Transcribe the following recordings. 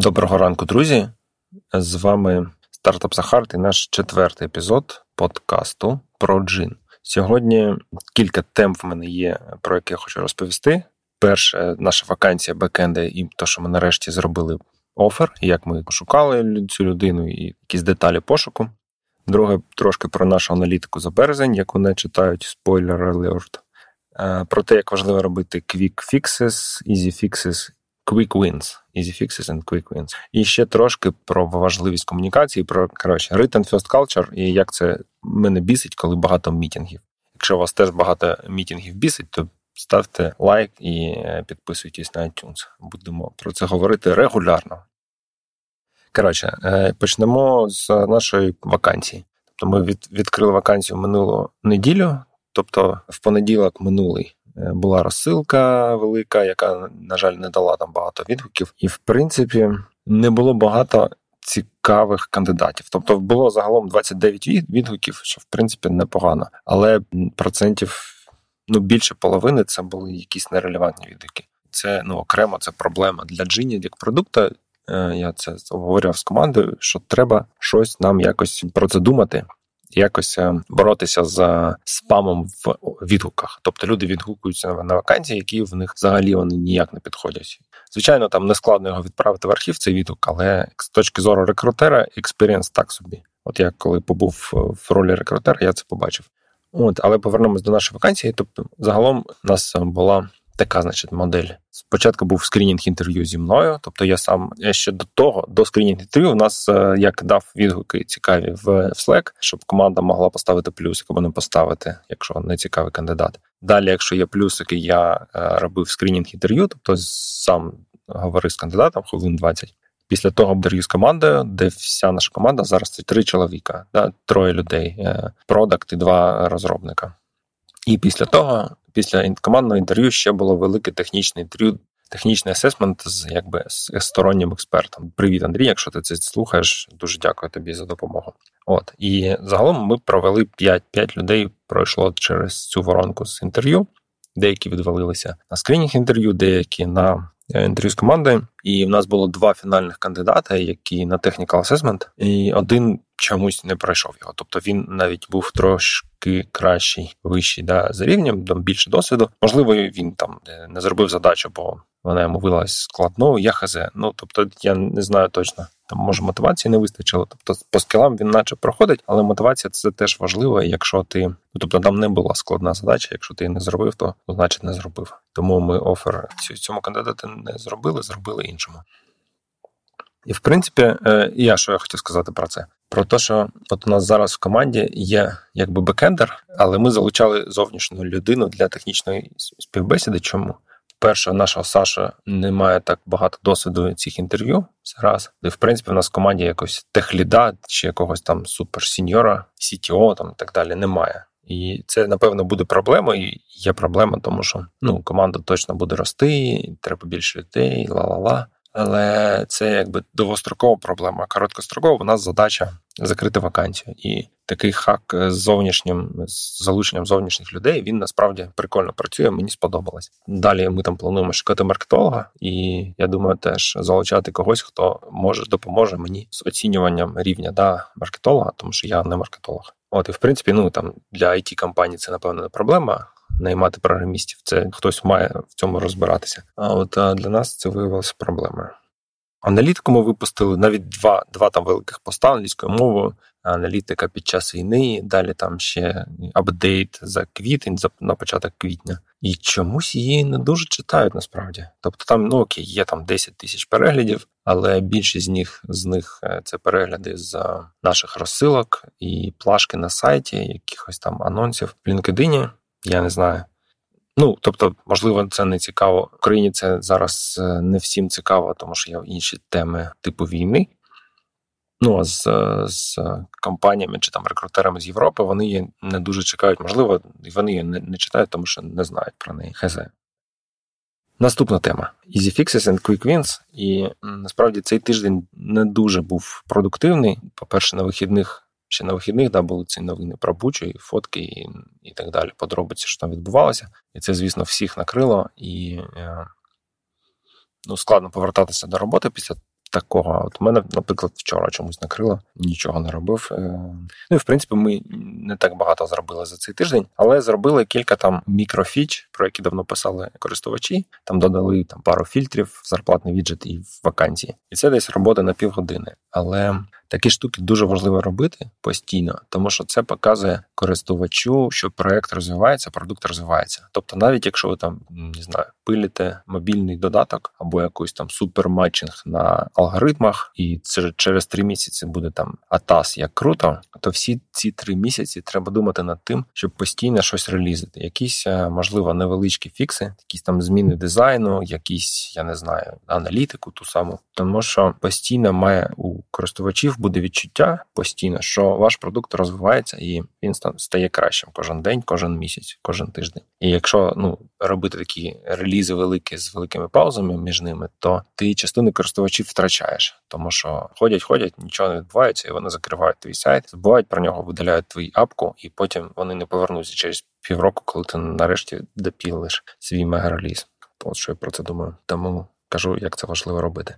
Доброго ранку, друзі. З вами Стартап Сахарт і наш четвертий епізод подкасту про джин. Сьогодні кілька тем в мене є, про які я хочу розповісти. Перше, наша вакансія бекенда і те, що ми нарешті зробили офер, як ми пошукали цю людину і якісь деталі пошуку. Друге, трошки про нашу аналітику за березень, як вони читають спойлер alert. Е, про те, як важливо робити quick fixes, easy fixes quick wins, easy fixes and quick wins. І ще трошки про важливість комунікації, про коротше, written first culture і як це мене бісить, коли багато мітінгів. Якщо у вас теж багато мітінгів бісить, то ставте лайк і е, підписуйтесь на iTunes. Будемо про це говорити регулярно. Коротше, е, почнемо з нашої вакансії. Тобто ми від, відкрили вакансію минулу неділю, тобто в понеділок минулий була розсилка велика, яка, на жаль, не дала там багато відгуків. І, в принципі, не було багато цікавих кандидатів. Тобто було загалом 29 відгуків, що в принципі непогано. Але процентів ну, більше половини це були якісь нерелевантні відгуки. Це ну окремо це проблема для Джині як продукта. Е, я це обговорював з командою, що треба щось нам якось про це думати якось е, боротися з спамом в відгуках. Тобто люди відгукуються на вакансії, які в них взагалі вони ніяк не підходять. Звичайно, там не складно його відправити в архів цей відгук, але з точки зору рекрутера, experience так собі. От я коли побув в ролі рекрутера, я це побачив. От, але повернемось до нашої вакансії. Тобто, загалом у нас була така, значить, модель. Спочатку був скринінг інтерв'ю зі мною, тобто я сам я ще до того, до скринінг інтерв'ю, у нас е, я кидав відгуки цікаві в Slack, щоб команда могла поставити плюсик або не поставити, якщо не цікавий кандидат. Далі, якщо є плюсики, я е, робив скринінг інтерв'ю, тобто сам говорив з кандидатом хвилин 20. Після того інтерв'ю з командою, де вся наша команда зараз це три чоловіка, да, троє людей, е, продакт і два розробника. І після того після командного інтерв'ю ще було велике технічне інтерв'ю, технічний асесмент з якби з стороннім експертом. Привіт, Андрій. Якщо ти це слухаєш, дуже дякую тобі за допомогу. От і загалом ми провели 5, 5 людей. Пройшло через цю воронку з інтерв'ю. Деякі відвалилися на скринінг інтерв'ю, деякі на е, інтерв'ю з командою. І в нас було два фінальних кандидати, які на technical assessment, і один чомусь не пройшов його. Тобто він навіть був трошки кращий, вищий да, за рівнем, там більше досвіду. Можливо, він там е, не зробив задачу, бо вона йому вилась складною. Я хз. Ну тобто, я не знаю точно. Там може мотивації не вистачило. Тобто по скілам він наче проходить, але мотивація це теж важливо. Якщо ти ну тобто там не була складна задача, якщо ти її не зробив, то значить не зробив. Тому ми офер цьому кандидату не зробили, зробили іншому. І в принципі, е, я що я хотів сказати про це про те, що от у нас зараз в команді є якби бекендер, але ми залучали зовнішню людину для технічної співбесіди. Чому? Перше, нашого Саша не має так багато досвіду цих інтерв'ю. Це раз. І в принципі, в нас в команді якось техліда чи якогось там суперсіньора, CTO там і так далі немає. І це, напевно, буде проблемою. І Є проблема, тому що ну, команда точно буде рости, треба більше людей, ла-ла-ла. Але це якби довгострокова проблема. Короткострокова у нас задача закрити вакансію. І такий хак з зовнішнім з залученням зовнішніх людей він насправді прикольно працює. Мені сподобалось. Далі ми там плануємо шукати маркетолога, і я думаю, теж залучати когось, хто може допоможе мені з оцінюванням рівня да, маркетолога, тому що я не маркетолог. От і в принципі, ну там для it компанії це напевно не проблема наймати програмістів. Це хтось має в цьому розбиратися. А от для нас це виявилося проблемою. Аналітику ми випустили навіть два два там великих поста англійською мовою, аналітика під час війни, далі там ще апдейт за квітень, за на початок квітня. І чомусь її не дуже читають насправді. Тобто там, ну окей, є там 10 тисяч переглядів, але більшість з них з них е, це перегляди з наших розсилок і плашки на сайті, якихось там анонсів в LinkedIn. Я не знаю. Ну, тобто, можливо, це не цікаво. Україні це зараз е, не всім цікаво, тому що є інші теми типу війни. Ну, а з з компаніями чи там рекрутерами з Європи вони її не дуже чекають. Можливо, вони її не, не читають, тому що не знають про неї. ХЗ. Наступна тема: Easy Fixes and Quick Wins. І насправді цей тиждень не дуже був продуктивний. По-перше, на вихідних ще на вихідних да, були ці новини про Бучу, і фотки, і і так далі. Подробиці, що там відбувалося. І це, звісно, всіх накрило. І е, ну, складно повертатися до роботи після такого. От мене, наприклад, вчора чомусь накрило, нічого не робив. Е, ну і в принципі, ми не так багато зробили за цей тиждень, але зробили кілька там мікрофіч, про які давно писали користувачі. Там додали там пару фільтрів, зарплатний віджит і в вакансії. І це десь робота на півгодини. Але такі штуки дуже важливо робити постійно, тому що це показує користувачу, що проект розвивається, продукт розвивається. Тобто, навіть якщо ви там не знаю, пилите мобільний додаток або якийсь там суперматчинг на алгоритмах, і це через три місяці буде там атас як круто, то всі ці три місяці треба думати над тим, щоб постійно щось релізити. Якісь е, можливо невеличкі фікси, якісь там зміни дизайну, якісь я не знаю, аналітику ту саму, тому що постійно має у користувачів буде відчуття постійно, що ваш продукт розвивається і він стає кращим кожен день, кожен місяць, кожен тиждень. І якщо ну робити такі релізи великі з великими паузами між ними, то ти частину користувачів втрачаєш, тому що ходять, ходять, нічого не відбувається, і вони закривають твій сайт, забувають про нього, видаляють твій апку, і потім вони не повернуться через півроку, коли ти нарешті допілиш свій мегареліз. От що я про це думаю. Тому кажу, як це важливо робити.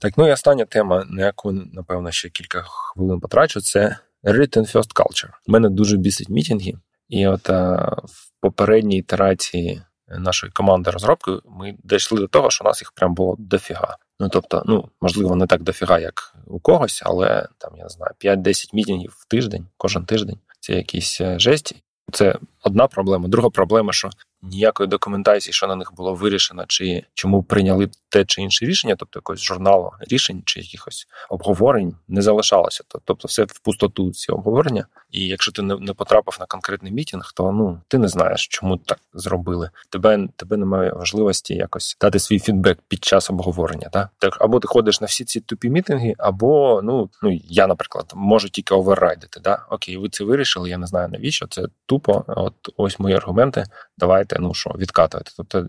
Так, ну і остання тема, на яку, напевно, ще кілька хвилин потрачу, це written first culture. Мене дуже бісить мітінги, і от а, в попередній ітерації нашої команди розробки ми дійшли до того, що у нас їх прям було дофіга. Ну тобто, ну можливо, не так дофіга, як у когось, але там я не знаю, 5-10 мітінгів в тиждень, кожен тиждень. Це якісь е, жесті. Це одна проблема. Друга проблема, що ніякої документації, що на них було вирішено, чи чому прийняли те чи інше рішення, тобто якогось журналу рішень чи якихось обговорень, не залишалося. Тобто, все в пустоту ці обговорення. І якщо ти не потрапив на конкретний мітінг, то ну ти не знаєш, чому так зробили. Тебе тебе немає важливості якось дати свій фідбек під час обговорення. Так? так або ти ходиш на всі ці тупі мітинги, або ну ну я, наприклад, можу тільки оверрайдити. Да? Окей, ви це вирішили. Я не знаю навіщо це тупо. От ось мої аргументи. Давайте ну що відкатувати. Тобто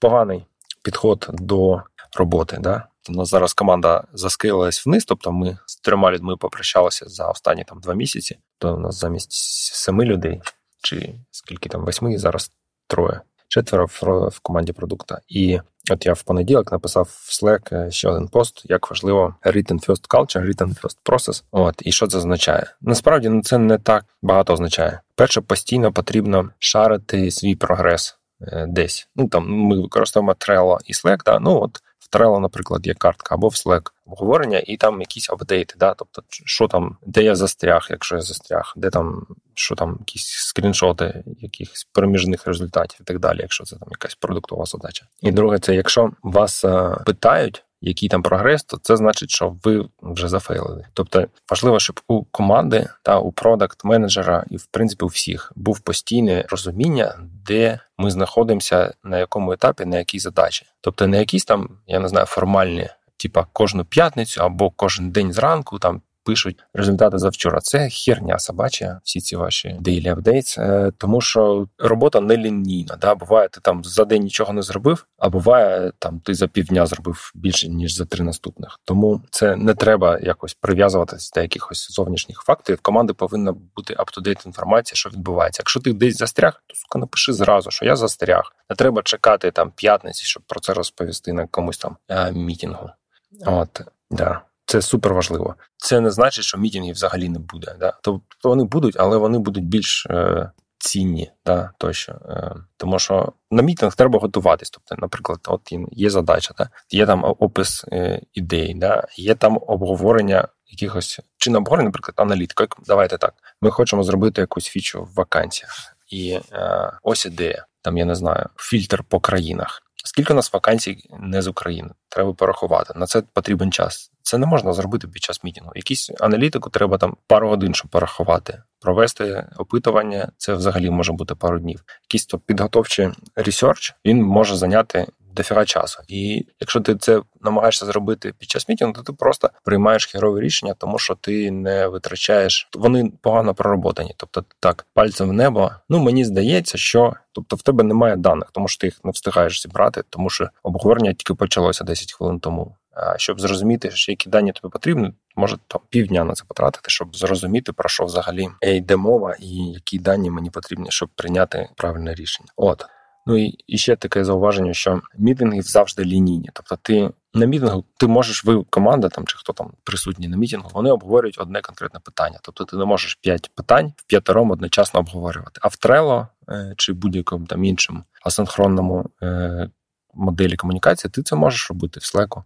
поганий підход до роботи. Да? У нас зараз команда заскилилась вниз, тобто ми з трьома людьми попрощалися за останні там два місяці. То у нас замість семи людей, чи скільки там восьми, зараз троє, четверо в, в команді продукта. І от я в понеділок написав в Slack е, ще один пост, як важливо written first culture, written first process. От і що це означає? Насправді ну це не так багато означає. Перше, постійно потрібно шарити свій прогрес. Е, десь. Ну там ми використовуємо Trello і Slack, да? ну от в Trello, наприклад, є картка або в Slack обговорення, і там якісь апдейти, да? тобто, що там, де я застряг, якщо я застряг, де там, що там, якісь скріншоти якихось проміжних результатів і так далі, якщо це там якась продуктова задача. І друге, це якщо вас е, питають який там прогрес, то це значить, що ви вже зафейлили. Тобто важливо, щоб у команди та у продакт менеджера і в принципі у всіх був постійне розуміння, де ми знаходимося на якому етапі, на якій задачі. Тобто не якісь там, я не знаю, формальні. Типа кожну п'ятницю або кожен день зранку там пишуть результати завчора. Це херня собача, всі ці ваші daily updates, е, тому що робота не лінійна. Да? Буває, ти там за день нічого не зробив, а буває там ти за півдня зробив більше ніж за три наступних. Тому це не треба якось прив'язуватися до якихось зовнішніх фактів. Команди повинна бути up-to-date інформація, що відбувається. Якщо ти десь застряг, то сука напиши зразу, що я застряг. Не треба чекати там п'ятниці, щоб про це розповісти на комусь там е, мітінгу. От да. Це супер важливо. Це не значить, що мітінгів взагалі не буде. Да? Тобто вони будуть, але вони будуть більш е, цінні, да, тощо. Е, тому що на мітинг треба готуватись. Тобто, наприклад, от є задача, да? є там опис е, ідей, да? є там обговорення якихось чи не обговорення, наприклад, аналітика. Давайте так. Ми хочемо зробити якусь фічу в вакансіях. І е, ось ідея. Там я не знаю, фільтр по країнах. Скільки у нас вакансій не з України? Треба порахувати. На це потрібен час. Це не можна зробити під час мітингу. Якісь аналітику треба там пару годин, щоб порахувати, провести опитування. Це взагалі може бути пару днів. Якийсь то підготовчий research він може зайняти дофіга часу. І якщо ти це намагаєшся зробити під час мітінгу, то ти просто приймаєш херові рішення, тому що ти не витрачаєш. Вони погано пророботані. Тобто, так, пальцем в небо. Ну мені здається, що тобто в тебе немає даних, тому що ти їх не встигаєш зібрати, тому що обговорення тільки почалося 10 хвилин тому. Щоб зрозуміти, що які дані тобі потрібні, може там півдня на це потратити, щоб зрозуміти про що взагалі йде мова, і які дані мені потрібні, щоб прийняти правильне рішення. От Ну і, і ще таке зауваження, що мітинги завжди лінійні. Тобто, ти на мітингу ти можеш, ви команда там чи хто там присутній на мітингу, вони обговорюють одне конкретне питання. Тобто ти не можеш п'ять питань в п'ятером одночасно обговорювати. А в Trello е, чи будь-якому там іншому асинхронному е, моделі комунікації, ти це можеш робити в Slack.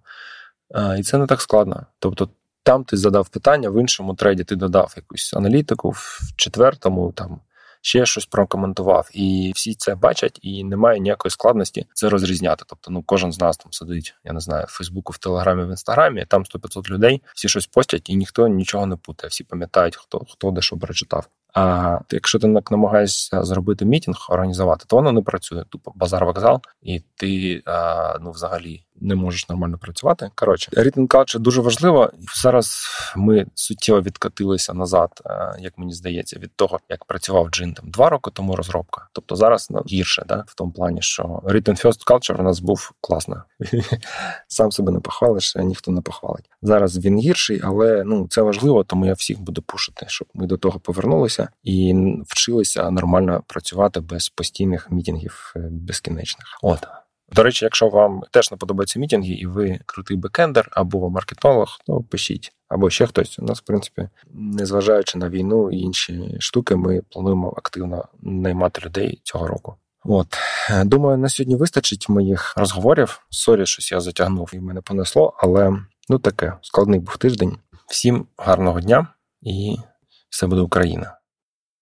Е, і це не так складно. Тобто. Там ти задав питання, в іншому треді ти додав якусь аналітику, в четвертому там ще щось прокоментував. І всі це бачать, і немає ніякої складності це розрізняти. Тобто, ну кожен з нас там сидить, я не знаю, в Фейсбуку, в Телеграмі, в Інстаграмі, там 100-500 людей, всі щось постять, і ніхто нічого не путає. Всі пам'ятають, хто хто де що прочитав. А якщо ти намагаєшся зробити мітінг, організувати, то воно не працює. Тупо базар вокзал, і ти а, ну взагалі не можеш нормально працювати. Коротше, Written culture дуже важливо. Зараз ми суттєво відкатилися назад, як мені здається, від того, як працював Джин там два роки тому розробка. Тобто зараз ну, гірше, да, в тому плані, що Written First Culture у нас був класно. Сам себе не похвалиш, ніхто не похвалить. Зараз він гірший, але ну це важливо, тому я всіх буду пушити, щоб ми до того повернулися і вчилися нормально працювати без постійних мітінгів е, безкінечних. От. До речі, якщо вам теж не подобаються мітинги, і ви крутий бекендер або маркетолог, то пишіть. Або ще хтось. У нас, в принципі, незважаючи на війну і інші штуки, ми плануємо активно наймати людей цього року. От думаю, на сьогодні вистачить моїх розговорів. Sorry, щось я затягнув і мене понесло, але ну таке складний був тиждень. Всім гарного дня і все буде Україна.